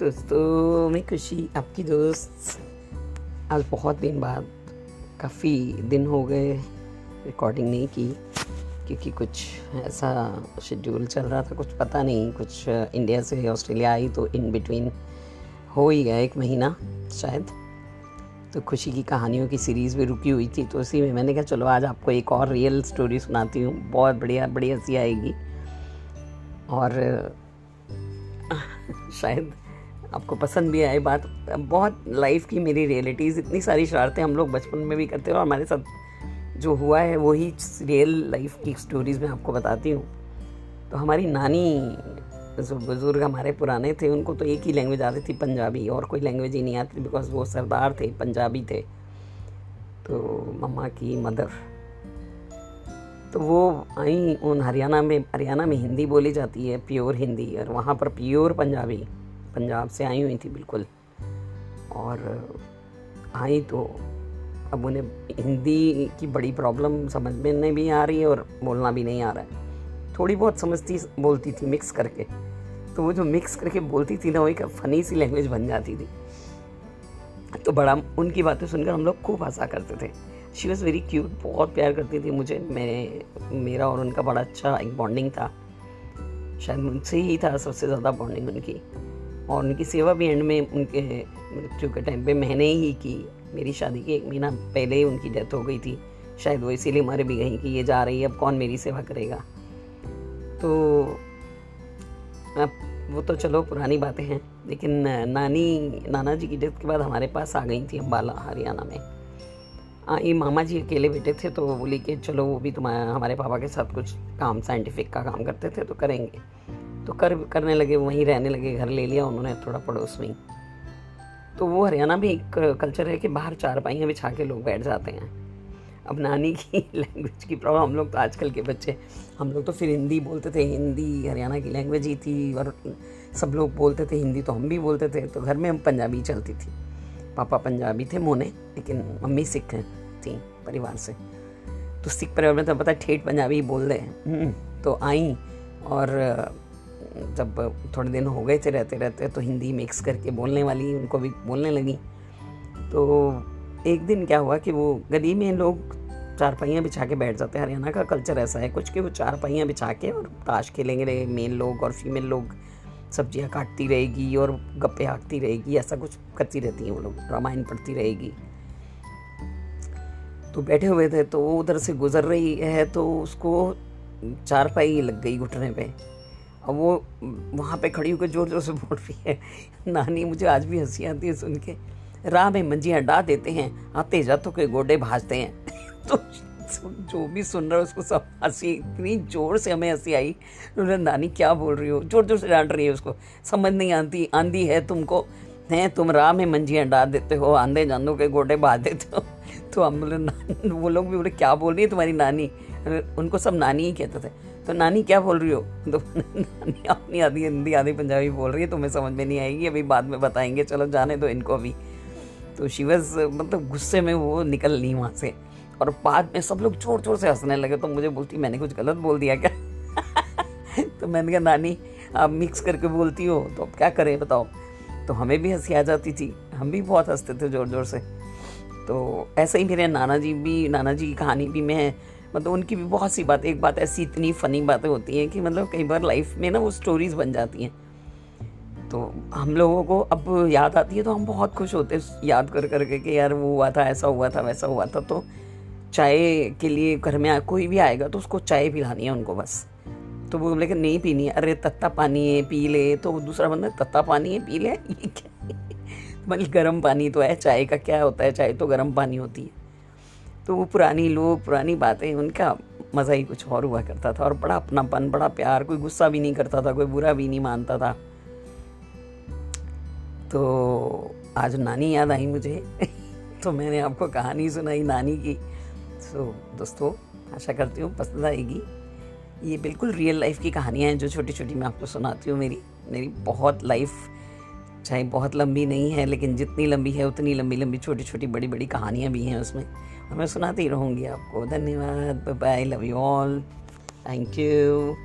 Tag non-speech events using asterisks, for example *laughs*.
दोस्तों, मैं खुशी आपकी दोस्त। आज बहुत दिन बाद, काफ़ी दिन हो गए रिकॉर्डिंग नहीं की, क्योंकि कुछ ऐसा शेड्यूल चल रहा था, कुछ पता नहीं, कुछ इंडिया से ऑस्ट्रेलिया आई तो इन बिटवीन हो ही गया एक महीना शायद। तो खुशी की कहानियों की सीरीज़ भी रुकी हुई थी तो उसी में मैंने कहा, चलो आज आपको एक और रियल स्टोरी सुनाती हूँ, बहुत बढ़िया बड़ी हँसी आएगी। और शायद आपको पसंद भी आए बात, बहुत लाइफ की मेरी रियलिटीज़ इतनी सारी शरारतें हम लोग बचपन में भी करते हैं और हमारे साथ जो हुआ है, वही रियल लाइफ की स्टोरीज़ मैं आपको बताती हूँ। तो हमारी नानी जो बुज़ुर्ग हमारे पुराने थे, उनको तो एक ही लैंग्वेज आती थी, पंजाबी। और कोई लैंग्वेज ही नहीं आती बिकॉज़ वो सरदार थे, पंजाबी थे। तो मम्मा की मदर। तो वो आई उन हरियाणा में हरियाणा में हिंदी बोली जाती है प्योर हिंदी। और वहाँ पर प्योर पंजाबी। पंजाब से आई हुई थी, बिल्कुल। और, आई तो अब उन्हें हिंदी की बड़ी प्रॉब्लम समझ में नहीं भी आ रही है और बोलना भी नहीं आ रहा है। थोड़ी बहुत समझती, बोलती थी मिक्स करके। तो वो जो मिक्स करके बोलती थी ना, वो एक फ़नी सी लैंग्वेज बन जाती थी। तो बड़ा, उनकी बातें सुनकर हम लोग खूब हंसा करते थे। शी वॉज़ वेरी क्यूट बहुत प्यार करती थी मुझे। मैं मेरा और उनका बड़ा अच्छा एक बॉन्डिंग था। शायद मुझसे ही था, सबसे ज़्यादा बॉन्डिंग उनकी। और उनकी सेवा भी एंड में उनके, मृत्यु के टाइम पे मैंने ही की। मेरी शादी के एक महीना पहले ही उनकी डेथ हो गई थी। शायद वो इसीलिए मर भी गई कि ये जा रही है, अब कौन मेरी सेवा करेगा? तो अब वो तो चलो पुरानी बातें हैं, लेकिन नानी नाना जी की डेथ के बाद हमारे पास आ गई थी अम्बाला हरियाणा में। ये मामा जी अकेले बेटे थे तो बोली कि चलो वो भी तुम्हारे, हमारे पापा के साथ कुछ काम साइंटिफिक का काम करते थे तो करेंगे। तो कर करने लगे वहीं रहने लगे घर ले लिया उन्होंने थोड़ा पड़ोस में तो वो हरियाणा में एक कल्चर है कि बाहर चार पाइयाँ बिछा के लोग बैठ जाते हैं। अब नानी *laughs* की लैंग्वेज की प्रॉब्लम हम लोग तो आजकल के बच्चे हम लोग तो फिर हिंदी बोलते थे हिंदी हरियाणा की लैंग्वेज ही थी और सब लोग बोलते थे हिंदी तो हम भी बोलते थे तो घर में हम पंजाबी चलती थी। पापा पंजाबी थे मोने लेकिन मम्मी सिख थी परिवार से। तो सिख परिवार में तो पता ठेठ पंजाबी बोल रहे हम्म, तो आई और जब थोड़े दिन हो गए थे रहते रहते तो हिंदी मिक्स करके बोलने वाली, उनको भी बोलने लगी। तो एक दिन क्या हुआ कि वो गली में लोग चार पहियाँ बिछा के बैठ जाते हैं। हरियाणा का कल्चर ऐसा है कुछ कि वो चार पहियाँ बिछा के और ताश खेलेंगे मेल लोग और फीमेल लोग। सब्ज़ियाँ काटती रहेगी और गप्पे हाँकती रहेगी, ऐसा कुछ करती रहती हैं वो लोग, रामायण पढ़ती रहेगी। तो बैठे हुए थे तो वो उधर से गुजर रही है तो उसको चार पाई लग गई घुटने पे। अब वो वहाँ पे खड़ी होकर ज़ोर ज़ोर से बोल रही है, नानी, मुझे आज भी हँसी आती है सुन के। राह में मंजियाँ डा देते हैं, आते जातों के गोडे भाजते हैं। *laughs* तो जो भी सुन रहा है उसको सब हँसी, इतनी ज़ोर से हमें हँसी आई। उन्होंने नानी, क्या बोल रही हो? ज़ोर ज़ोर से डांट रही है उसको। समझ नहीं आती, आंधी है तुमको? हैं, तुम राह में मंजियाँ डाल देते हो आंधे जानों के गोडे बाँध देते हो? *laughs* तो हम बोले वो लोग भी बोले, क्या बोल रही है तुम्हारी नानी? उनको सब नानी ही कहते थे। तो नानी क्या बोल रही हो? तो नानी अपनी आधी हिंदी, आधी पंजाबी बोल रही है, तुम्हें समझ में नहीं आएगी, अभी बाद में बताएँगे। चलो, जाने दो इनको अभी। तो शिवज मतलब गुस्से में वो निकल ली वहाँ से। और बाद में सब लोग ज़ोर ज़ोर से हंसने लगे। तो मुझे बोलती, मैंने कुछ गलत बोल दिया क्या? *laughs* तो मैंने कहा, नानी, आप मिक्स करके बोलती हो तो अब क्या करें बताओ? तो हमें भी हँसी आ जाती थी। हम भी बहुत हँसते थे ज़ोर ज़ोर से। तो ऐसे ही मेरे नाना जी भी, नाना जी की कहानी भी मैं मतलब उनकी भी बहुत सी बात, एक बात ऐसी इतनी फ़नी बातें होती हैं कि मतलब कई बार लाइफ में ना वो स्टोरीज़ बन जाती हैं। तो हम लोगों को अब याद आती है तो हम बहुत खुश होते हैं याद कर करके कि यार वो हुआ था, ऐसा हुआ था, वैसा हुआ था। तो चाय के लिए घर में कोई भी आएगा तो उसको चाय पिलानी है उनको बस। तो वो बोले कि नहीं पीनी है। अरे तत्ता पानी है, पी ले। तो दूसरा बंदा, तत्ता पानी है, पी ले। *laughs* क्या मतलब गर्म पानी तो है, चाय का क्या होता है? चाय तो गर्म पानी होती है। तो वो पुरानी लोग, पुरानी बातें, उनका मज़ा ही कुछ और हुआ करता था और बड़ा अपनापन, बड़ा प्यार, कोई गुस्सा भी नहीं करता था, कोई बुरा भी नहीं मानता था। तो आज नानी याद आई मुझे *laughs* तो मैंने आपको कहानी सुनाई नानी की। सो दोस्तों, आशा करती हूँ पसंद आएगी। ये बिल्कुल रियल लाइफ की कहानियाँ हैं जो छोटी छोटी मैं आपको सुनाती हूँ मेरी मेरी बहुत लाइफ चाहे बहुत लंबी नहीं है, लेकिन जितनी लंबी है उतनी लंबी लंबी छोटी छोटी बड़ी बड़ी कहानियाँ भी हैं उसमें। और मैं सुनाती रहूँगी आपको। धन्यवाद। Bye love you all thank you